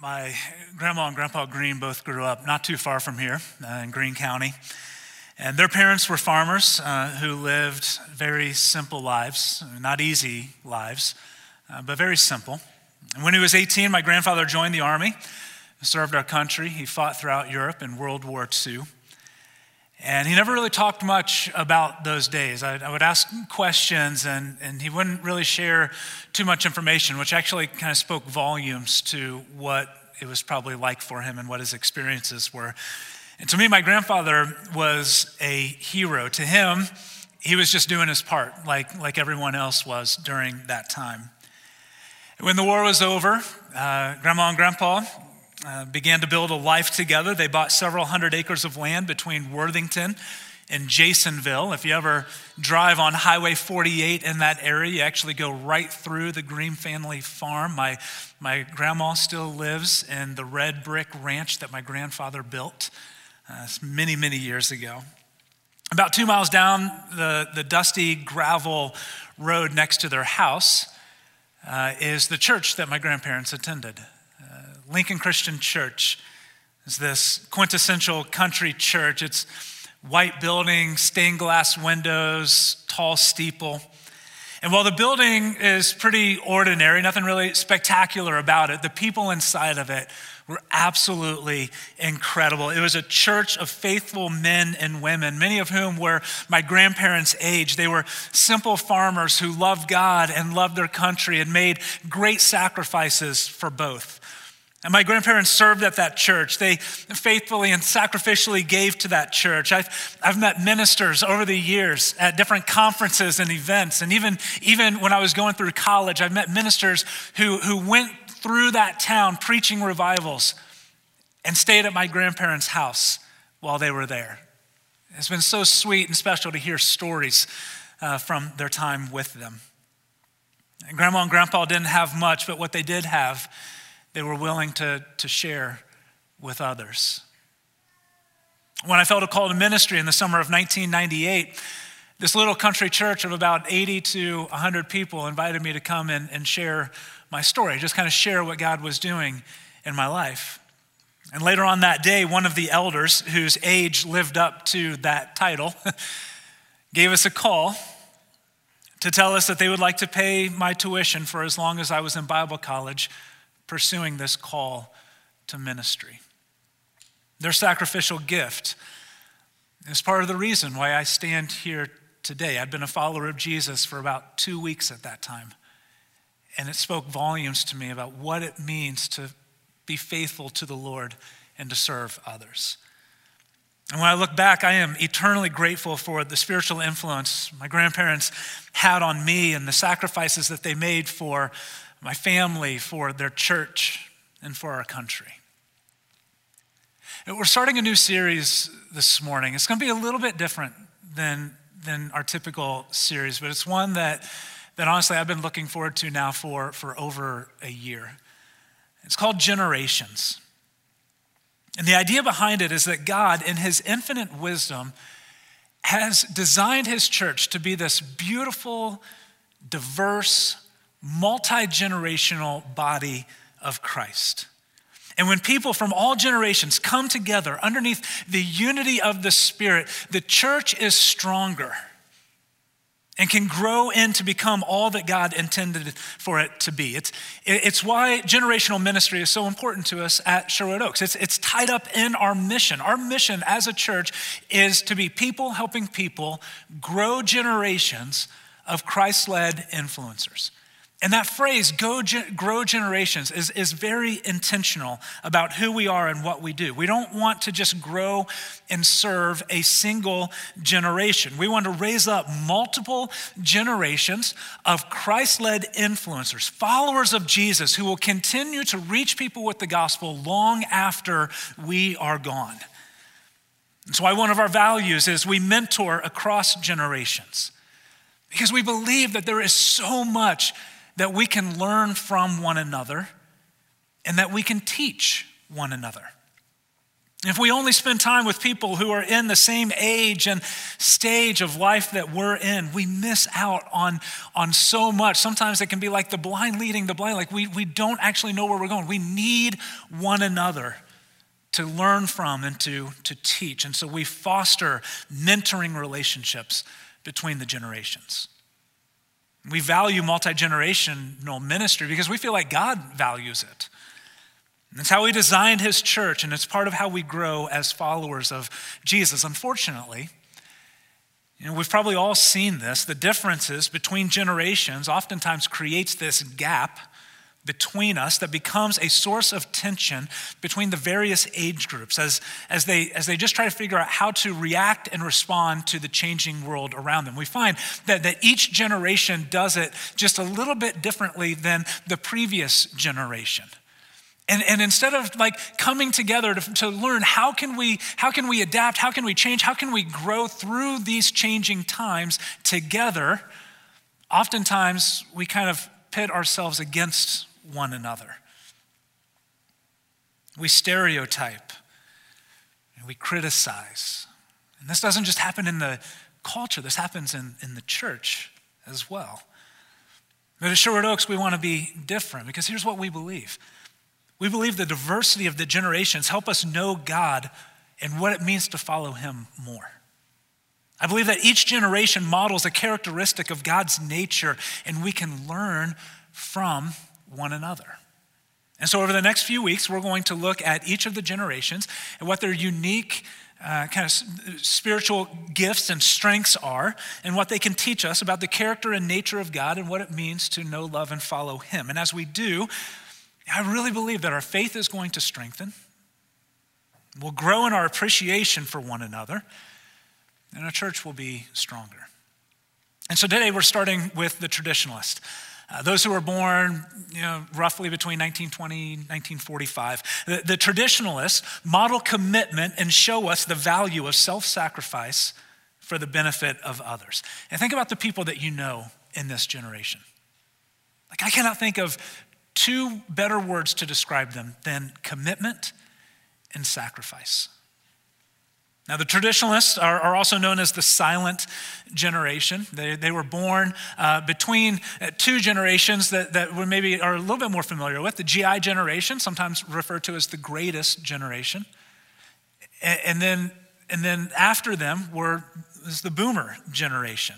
My grandma and grandpa Green both grew up not too far from here uh, in Greene County. And their parents were farmers uh, who lived very simple lives, not easy lives, uh, but very simple. And when he was 18, my grandfather joined the army, served our country. He fought throughout Europe in World War II. And he never really talked much about those days. I, I, would ask questions, and, and he wouldn't really share too much information, which actually kind of spoke volumes to what it was probably like for him and what his experiences were. And to me, my grandfather was a hero. To him, he was just doing his part, like, like everyone else was during that time. When the war was over, uh, Grandma and Grandpa uh, began to build a life together. They bought several hundred acres of land between Worthington and Jasonville. If you ever drive on Highway 48 in that area, you actually go right through the Green family farm. My, my grandma still lives in the red brick ranch that my grandfather built uh, many, many years ago. About two miles down the, the dusty gravel road next to their house uh, is the church that my grandparents attended. Lincoln Christian Church is this quintessential country church. It's white building, stained glass windows, tall steeple. And while the building is pretty ordinary, nothing really spectacular about it, the people inside of it were absolutely incredible. It was a church of faithful men and women, many of whom were my grandparents' age. They were simple farmers who loved God and loved their country and made great sacrifices for both. And my grandparents served at that church. They faithfully and sacrificially gave to that church. I've, I've met ministers over the years at different conferences and events. And even, even when I was going through college, I've met ministers who, who went through that town preaching revivals and stayed at my grandparents' house while they were there. It's been so sweet and special to hear stories uh, from their time with them. And Grandma and Grandpa didn't have much, but what they did have they were willing to, to share with others. When I felt a call to ministry in the summer of 1998, this little country church of about 80 to 100 people invited me to come in and share my story, just kind of share what God was doing in my life. And later on that day, one of the elders whose age lived up to that title gave us a call to tell us that they would like to pay my tuition for as long as I was in Bible college pursuing this call to ministry. Their sacrificial gift is part of the reason why I stand here today. I'd been a follower of Jesus for about two weeks at that time, and it spoke volumes to me about what it means to be faithful to the Lord and to serve others. And when I look back, I am eternally grateful for the spiritual influence my grandparents had on me and the sacrifices that they made for my family, for their church, and for our country. We're starting a new series this morning. It's going to be a little bit different than, than our typical series, but it's one that, that honestly I've been looking forward to now for, for over a year. It's called Generations. And the idea behind it is that God, in his infinite wisdom, has designed his church to be this beautiful, diverse, multi generational body of Christ. And when people from all generations come together underneath the unity of the Spirit, the church is stronger and can grow in to become all that God intended for it to be. It's, it's why generational ministry is so important to us at Sherwood Oaks. It's, it's tied up in our mission. Our mission as a church is to be people helping people grow generations of Christ led influencers. And that phrase, go, grow generations, is, is very intentional about who we are and what we do. We don't want to just grow and serve a single generation. We want to raise up multiple generations of Christ led influencers, followers of Jesus, who will continue to reach people with the gospel long after we are gone. That's why one of our values is we mentor across generations, because we believe that there is so much that we can learn from one another and that we can teach one another. If we only spend time with people who are in the same age and stage of life that we're in, we miss out on, on so much. Sometimes it can be like the blind leading the blind, like we, we don't actually know where we're going. We need one another to learn from and to, to teach. And so we foster mentoring relationships between the generations. We value multi generational ministry because we feel like God values it. It's how he designed his church, and it's part of how we grow as followers of Jesus. Unfortunately, you know, we've probably all seen this. The differences between generations oftentimes creates this gap between us that becomes a source of tension between the various age groups as, as, they, as they just try to figure out how to react and respond to the changing world around them. We find that, that each generation does it just a little bit differently than the previous generation. And, and instead of like coming together to, to learn how can we how can we adapt, how can we change, how can we grow through these changing times together, oftentimes we kind of pit ourselves against one another. We stereotype and we criticize. And this doesn't just happen in the culture, this happens in, in the church as well. But at Sherwood Oaks, we want to be different because here's what we believe we believe the diversity of the generations help us know God and what it means to follow Him more. I believe that each generation models a characteristic of God's nature, and we can learn from one another. And so, over the next few weeks, we're going to look at each of the generations and what their unique uh, kind of spiritual gifts and strengths are, and what they can teach us about the character and nature of God and what it means to know, love, and follow Him. And as we do, I really believe that our faith is going to strengthen. We'll grow in our appreciation for one another, and our church will be stronger. And so today we're starting with the traditionalist. Uh, those who were born you know, roughly between 1920 and 1945. The, the traditionalists model commitment and show us the value of self sacrifice for the benefit of others. And think about the people that you know in this generation. Like, I cannot think of two better words to describe them than commitment and sacrifice. Now, the traditionalists are, are, also known as the silent generation. They, they were born uh, between uh, two generations that, that we maybe are a little bit more familiar with the GI generation, sometimes referred to as the greatest generation. And, and then, and then after them were, was the boomer generation.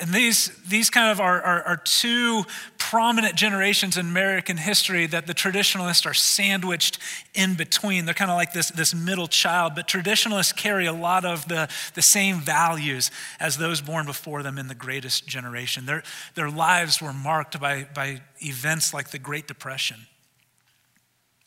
And these, these kind of are, are, are, two prominent generations in American history that the traditionalists are sandwiched in between. They're kind of like this, this middle child, but traditionalists carry a lot of the, the same values as those born before them in the greatest generation. Their, their lives were marked by, by events like the Great Depression.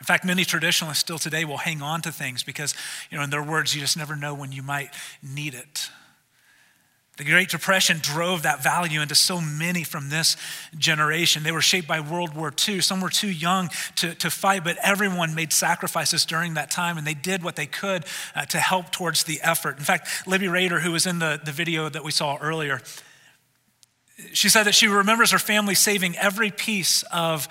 In fact, many traditionalists still today will hang on to things because, you know, in their words, you just never know when you might need it. The Great Depression drove that value into so many from this generation. They were shaped by World War II. Some were too young to, to fight, but everyone made sacrifices during that time, and they did what they could uh, to help towards the effort. In fact, Libby Rader, who was in the, the video that we saw earlier, she said that she remembers her family saving every piece of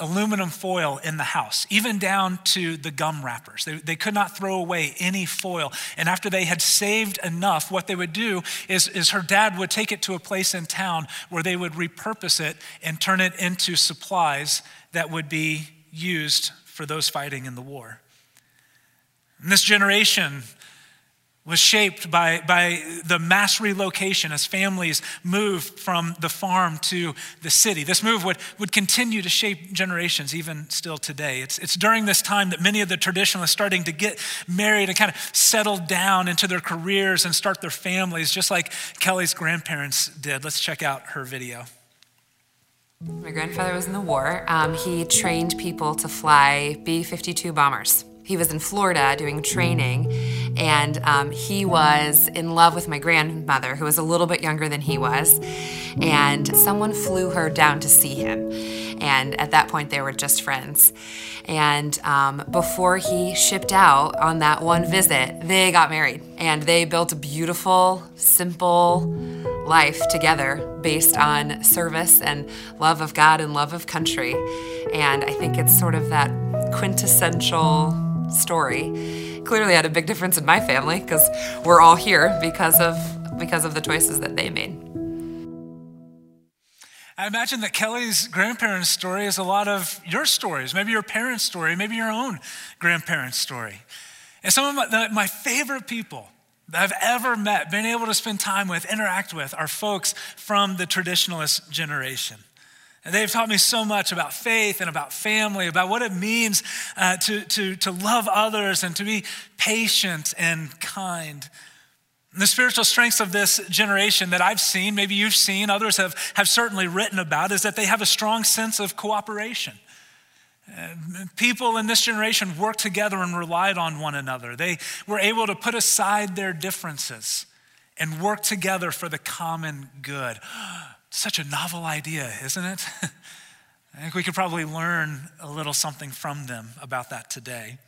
aluminum foil in the house, even down to the gum wrappers. They, they could not throw away any foil. And after they had saved enough, what they would do is, is her dad would take it to a place in town where they would repurpose it and turn it into supplies that would be used for those fighting in the war. And this generation was shaped by, by the mass relocation as families moved from the farm to the city. This move would, would continue to shape generations even still today. It's, it's during this time that many of the traditionalists starting to get married and kind of settle down into their careers and start their families, just like Kelly's grandparents did. Let's check out her video. My grandfather was in the war. Um, he trained people to fly B 52 bombers. He was in Florida doing training, and um, he was in love with my grandmother, who was a little bit younger than he was. And someone flew her down to see him. And at that point, they were just friends. And um, before he shipped out on that one visit, they got married and they built a beautiful, simple life together based on service and love of God and love of country. And I think it's sort of that quintessential story clearly had a big difference in my family because we're all here because of because of the choices that they made. I imagine that Kelly's grandparents' story is a lot of your stories, maybe your parents' story, maybe your own grandparents' story. And some of my, my favorite people that I've ever met, been able to spend time with, interact with, are folks from the traditionalist generation. And they've taught me so much about faith and about family, about what it means uh, to, to, to love others and to be patient and kind. And the spiritual strengths of this generation that I've seen, maybe you've seen, others have, have certainly written about, is that they have a strong sense of cooperation. People in this generation worked together and relied on one another. They were able to put aside their differences and work together for the common good. Such a novel idea, isn't it? I think we could probably learn a little something from them about that today.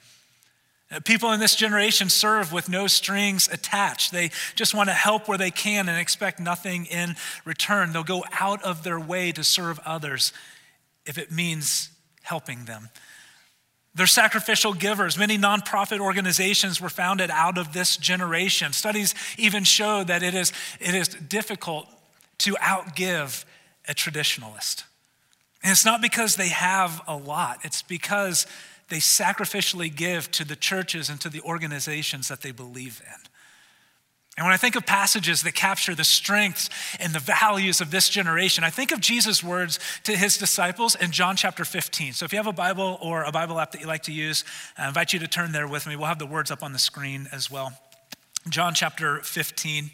Uh, people in this generation serve with no strings attached. They just want to help where they can and expect nothing in return. They'll go out of their way to serve others if it means helping them. They're sacrificial givers. Many nonprofit organizations were founded out of this generation. Studies even show that it is, it is difficult to outgive a traditionalist. And it's not because they have a lot, it's because they sacrificially give to the churches and to the organizations that they believe in. And when I think of passages that capture the strengths and the values of this generation, I think of Jesus' words to his disciples in John chapter 15. So if you have a Bible or a Bible app that you like to use, I invite you to turn there with me. We'll have the words up on the screen as well. John chapter 15.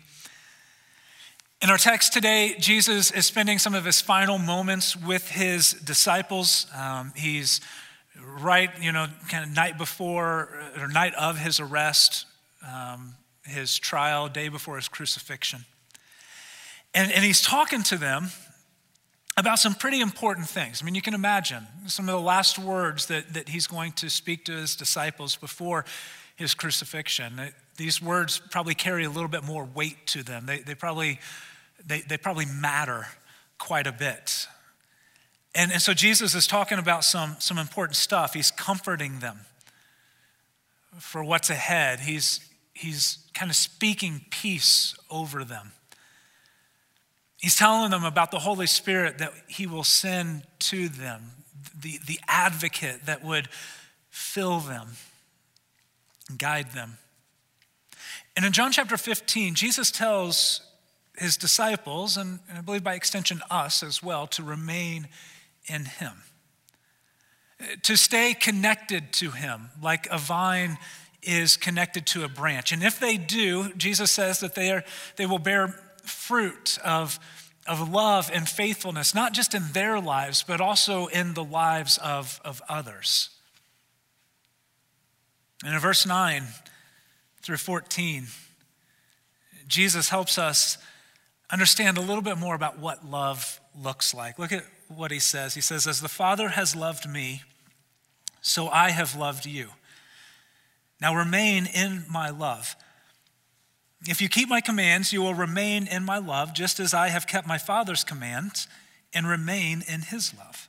In our text today, Jesus is spending some of his final moments with his disciples. Um, he's right, you know, kind of night before or night of his arrest. Um, his trial, day before his crucifixion. And, and he's talking to them about some pretty important things. I mean, you can imagine some of the last words that, that he's going to speak to his disciples before his crucifixion. These words probably carry a little bit more weight to them. They, they, probably, they, they probably matter quite a bit. And, and so Jesus is talking about some, some important stuff. He's comforting them for what's ahead. He's, he's kind of speaking peace over them. He's telling them about the Holy Spirit that he will send to them, the, the advocate that would fill them, and guide them. And in John chapter 15, Jesus tells his disciples, and I believe by extension us as well, to remain in him, to stay connected to him like a vine is connected to a branch. And if they do, Jesus says that they, are, they will bear fruit of, of love and faithfulness, not just in their lives, but also in the lives of, of others. And in verse 9 through 14, Jesus helps us understand a little bit more about what love looks like. Look at what he says. He says, As the Father has loved me, so I have loved you. Now remain in my love. If you keep my commands, you will remain in my love, just as I have kept my Father's commands and remain in his love.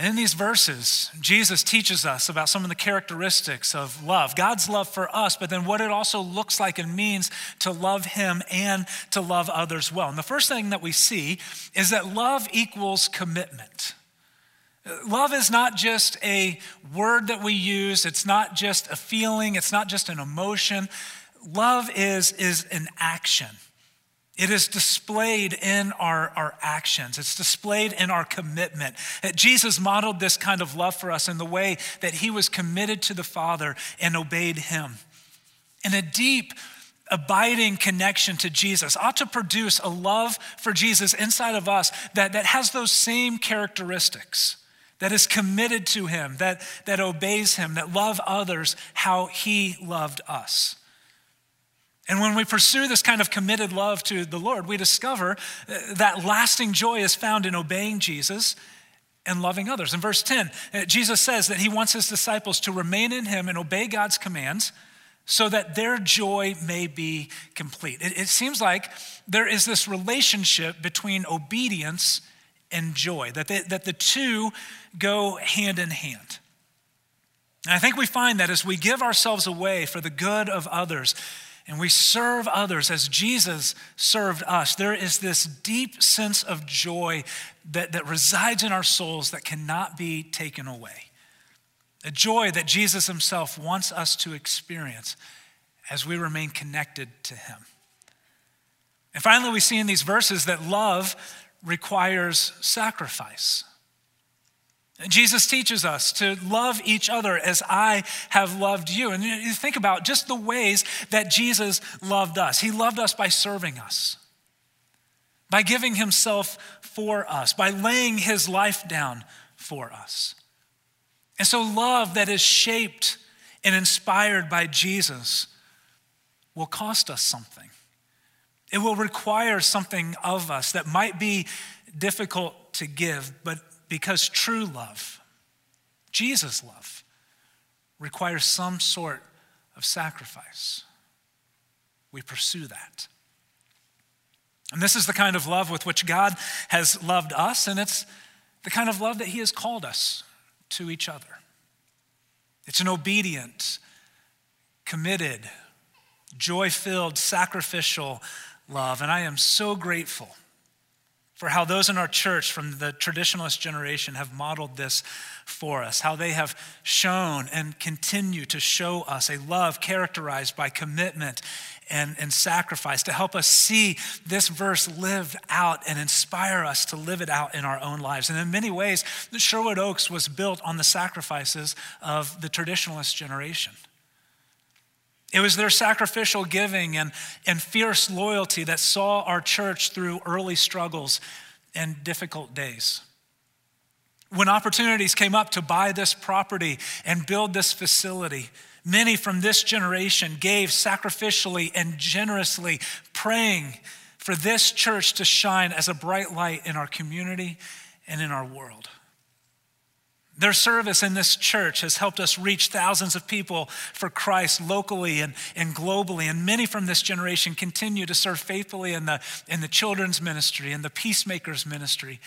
And in these verses, Jesus teaches us about some of the characteristics of love, God's love for us, but then what it also looks like and means to love Him and to love others well. And the first thing that we see is that love equals commitment. Love is not just a word that we use, it's not just a feeling, it's not just an emotion. Love is, is an action. It is displayed in our, our actions. It's displayed in our commitment. That Jesus modeled this kind of love for us in the way that he was committed to the Father and obeyed him. And a deep, abiding connection to Jesus ought to produce a love for Jesus inside of us that, that has those same characteristics, that is committed to him, that, that obeys him, that love others how he loved us. And when we pursue this kind of committed love to the Lord, we discover uh, that lasting joy is found in obeying Jesus and loving others. In verse 10, uh, Jesus says that he wants his disciples to remain in him and obey God's commands so that their joy may be complete. It, it, seems like there is this relationship between obedience and joy, that, they, that the two go hand in hand. And I think we find that as we give ourselves away for the good of others, and we serve others as Jesus served us, there is this deep sense of joy that, that resides in our souls that cannot be taken away. A joy that Jesus himself wants us to experience as we remain connected to him. And finally, we see in these verses that love requires sacrifice. Jesus teaches us to love each other as I have loved you. And you think about just the ways that Jesus loved us. He loved us by serving us, by giving himself for us, by laying his life down for us. And so, love that is shaped and inspired by Jesus will cost us something. It will require something of us that might be difficult to give, but because true love, Jesus' love, requires some sort of sacrifice. We pursue that. And this is the kind of love with which God has loved us, and it's the kind of love that He has called us to each other. It's an obedient, committed, joy filled, sacrificial love. And I am so grateful for how those in our church from the traditionalist generation have modeled this for us, how they have shown and continue to show us a love characterized by commitment and, and sacrifice to help us see this verse lived out and inspire us to live it out in our own lives. And in many ways, Sherwood Oaks was built on the sacrifices of the traditionalist generation. It was their sacrificial giving and, and fierce loyalty that saw our church through early struggles and difficult days. When opportunities came up to buy this property and build this facility, many from this generation gave sacrificially and generously, praying for this church to shine as a bright light in our community and in our world. Their service in this church has helped us reach thousands of people for Christ locally and, and globally. And many from this generation continue to serve faithfully in the, in the children's ministry and the peacemakers ministry.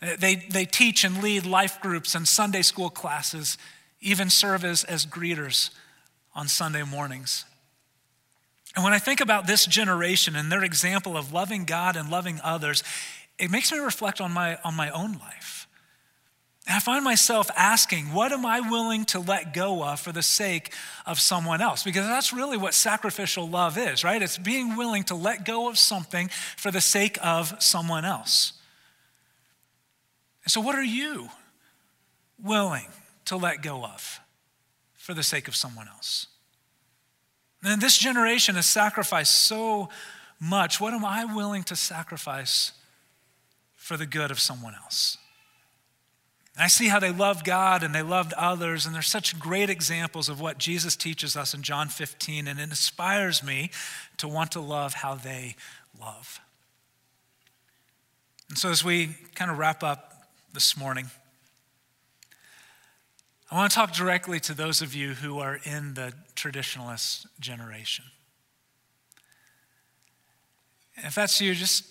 They, they teach and lead life groups and Sunday school classes, even serve as, as greeters on Sunday mornings. And when I think about this generation and their example of loving God and loving others, it makes me reflect on my, on my own life. And I find myself asking, what am I willing to let go of for the sake of someone else? Because that's really what sacrificial love is, right? It's being willing to let go of something for the sake of someone else. And so, what are you willing to let go of for the sake of someone else? And this generation has sacrificed so much. What am I willing to sacrifice for the good of someone else? And I see how they loved God and they loved others, and they're such great examples of what Jesus teaches us in John 15, and it inspires me to want to love how they love. And so, as we kind of wrap up this morning, I want to talk directly to those of you who are in the traditionalist generation. if that's you, just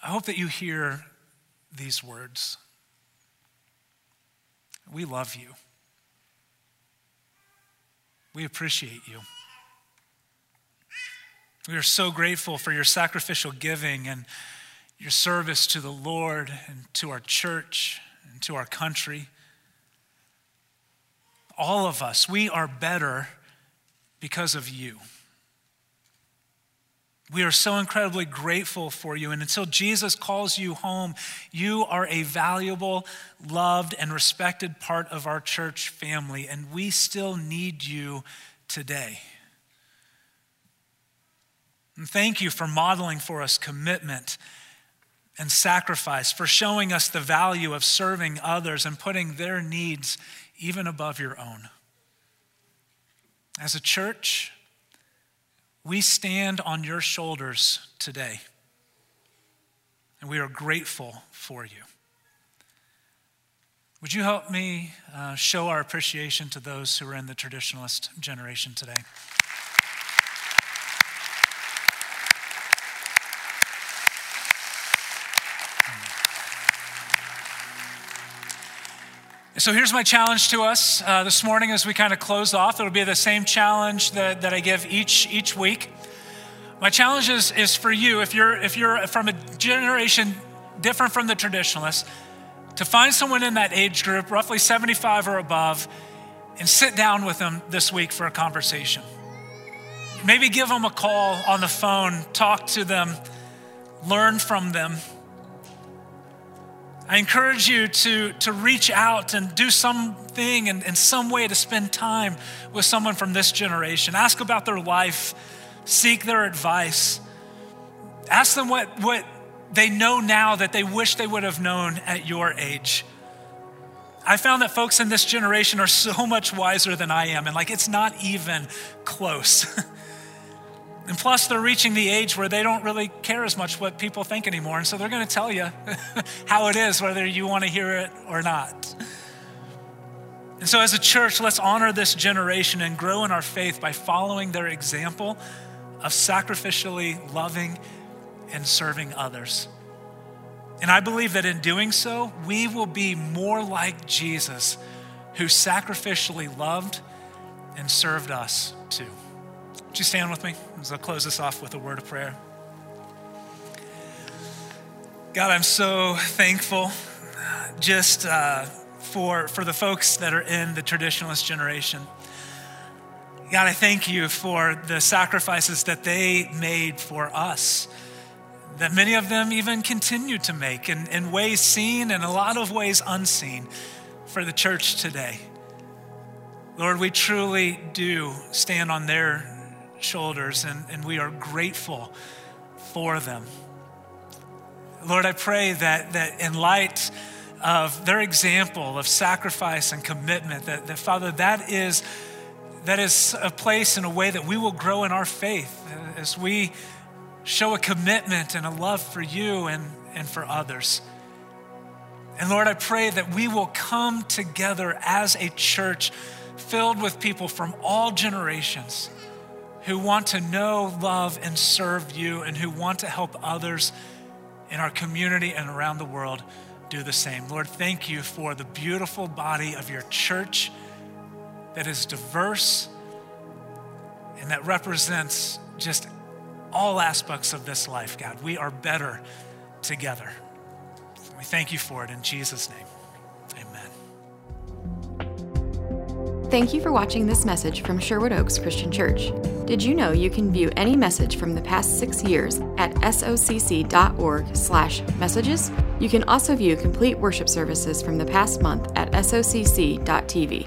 I hope that you hear these words. We love you. We appreciate you. We are so grateful for your sacrificial giving and your service to the Lord and to our church and to our country. All of us, we are better because of you. We are so incredibly grateful for you. And until Jesus calls you home, you are a valuable, loved, and respected part of our church family. And we still need you today. And thank you for modeling for us commitment and sacrifice, for showing us the value of serving others and putting their needs even above your own. As a church, We stand on your shoulders today, and we are grateful for you. Would you help me uh, show our appreciation to those who are in the traditionalist generation today? So here's my challenge to us uh, this morning as we kind of close off. It'll be the same challenge that, that I give each, each week. My challenge is, is for you, if you're, if you're from a generation different from the traditionalists, to find someone in that age group, roughly 75 or above, and sit down with them this week for a conversation. Maybe give them a call on the phone, talk to them, learn from them I encourage you to, to reach out and do something in, in some way to spend time with someone from this generation. Ask about their life, seek their advice. Ask them what, what they know now that they wish they would have known at your age. I found that folks in this generation are so much wiser than I am, and like it's not even close. And plus, they're reaching the age where they don't really care as much what people think anymore. And so they're going to tell you how it is, whether you want to hear it or not. And so, as a church, let's honor this generation and grow in our faith by following their example of sacrificially loving and serving others. And I believe that in doing so, we will be more like Jesus, who sacrificially loved and served us too. Would you stand with me as I'll close this off with a word of prayer? God, I'm so thankful just uh, for, for the folks that are in the traditionalist generation. God, I thank you for the sacrifices that they made for us, that many of them even continue to make in, in ways seen and a lot of ways unseen for the church today. Lord, we truly do stand on their shoulders, and, and we are grateful for them. Lord, I pray that, that in light of their example of sacrifice and commitment, that, that Father, that is, that is a place and a way that we will grow in our faith as we show a commitment and a love for you and, and for others. And Lord, I pray that we will come together as a church filled with people from all generations who want to know, love, and serve you, and who want to help others in our community and around the world do the same. Lord, thank you for the beautiful body of your church that is diverse and that represents just all aspects of this life, God. We are better together. We thank you for it in Jesus' name. Amen. Thank you for watching this message from Sherwood Oaks Christian Church. Did you know you can view any message from the past six years at socc.org/messages? You can also view complete worship services from the past month at socc.tv.